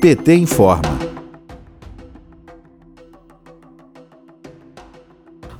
PT informa.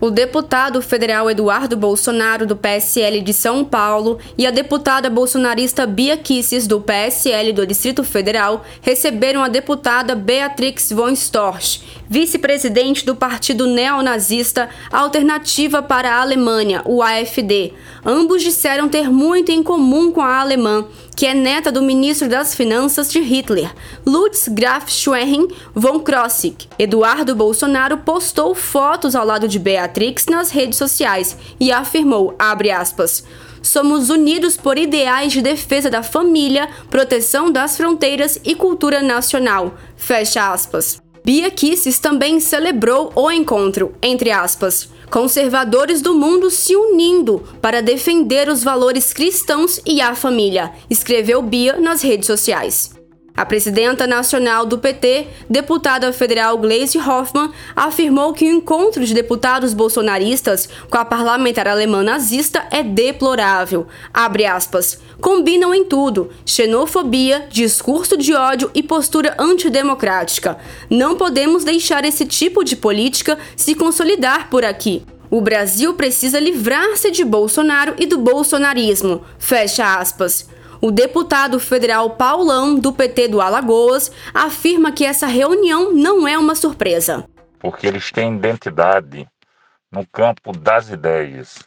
o deputado federal Eduardo Bolsonaro, do PSL de São Paulo, e a deputada bolsonarista Bia Kisses, do PSL do Distrito Federal, receberam a deputada Beatrix von Storch, vice-presidente do partido neonazista Alternativa para a Alemanha, o AFD. Ambos disseram ter muito em comum com a alemã, que é neta do ministro das Finanças de Hitler, Lutz Graf Schwerin von Krosigk. Eduardo Bolsonaro postou fotos ao lado de Beatrix nas redes sociais e afirmou, aspas, Somos unidos por ideais de defesa da família, proteção das fronteiras e cultura nacional. Fecha aspas. Bia Kisses também celebrou o encontro, entre aspas, conservadores do mundo se unindo para defender os valores cristãos e a família, escreveu Bia nas redes sociais. A presidenta nacional do PT, deputada federal Gleisi Hoffmann, afirmou que o encontro de deputados bolsonaristas com a parlamentar alemã nazista é deplorável. Abre aspas. Combinam em tudo: xenofobia, discurso de ódio e postura antidemocrática. Não podemos deixar esse tipo de política se consolidar por aqui. O Brasil precisa livrar-se de Bolsonaro e do bolsonarismo. Fecha aspas. O deputado federal Paulão, do PT do Alagoas, afirma que essa reunião não é uma surpresa. Porque eles têm identidade no campo das ideias.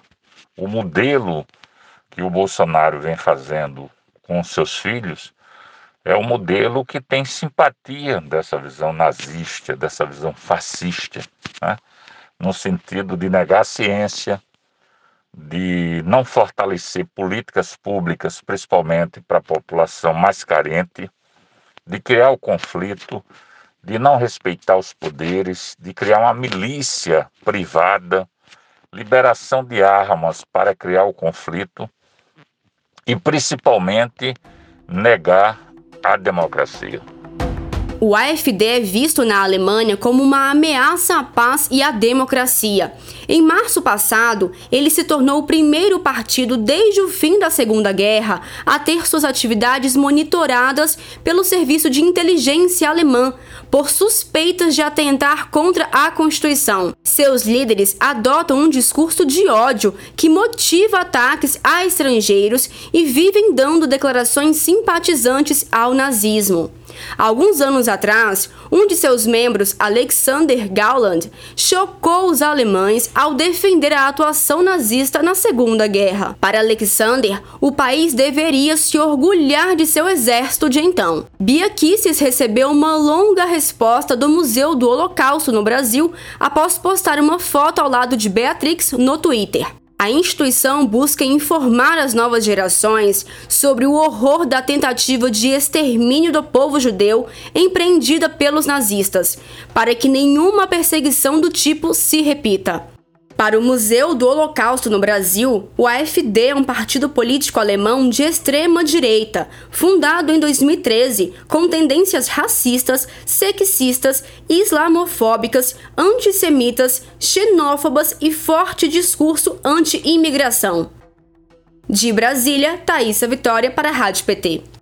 O modelo que o Bolsonaro vem fazendo com seus filhos é o modelo que tem simpatia dessa visão nazista, dessa visão fascista, né? no sentido de negar a ciência, de não fortalecer políticas públicas, principalmente para a população mais carente, de criar o conflito, de não respeitar os poderes, de criar uma milícia privada, liberação de armas para criar o conflito e principalmente negar a democracia. O AfD é visto na Alemanha como uma ameaça à paz e à democracia. Em março passado, ele se tornou o primeiro partido desde o fim da Segunda Guerra a ter suas atividades monitoradas pelo Serviço de Inteligência alemã por suspeitas de atentar contra a Constituição. Seus líderes adotam um discurso de ódio que motiva ataques a estrangeiros e vivem dando declarações simpatizantes ao nazismo. Alguns anos atrás, um de seus membros, Alexander Gauland, chocou os alemães ao defender a atuação nazista na Segunda Guerra. Para Alexander, o país deveria se orgulhar de seu exército de então. Bia Kisses recebeu uma longa resposta do Museu do Holocausto no Brasil após postar uma foto ao lado de Beatrix no Twitter. A instituição busca informar as novas gerações sobre o horror da tentativa de extermínio do povo judeu empreendida pelos nazistas, para que nenhuma perseguição do tipo se repita. Para o Museu do Holocausto no Brasil, o AfD é um partido político alemão de extrema direita, fundado em 2013, com tendências racistas, sexistas, islamofóbicas, antissemitas, xenófobas e forte discurso anti-imigração. De Brasília, Thaisa Vitória para a Rádio PT.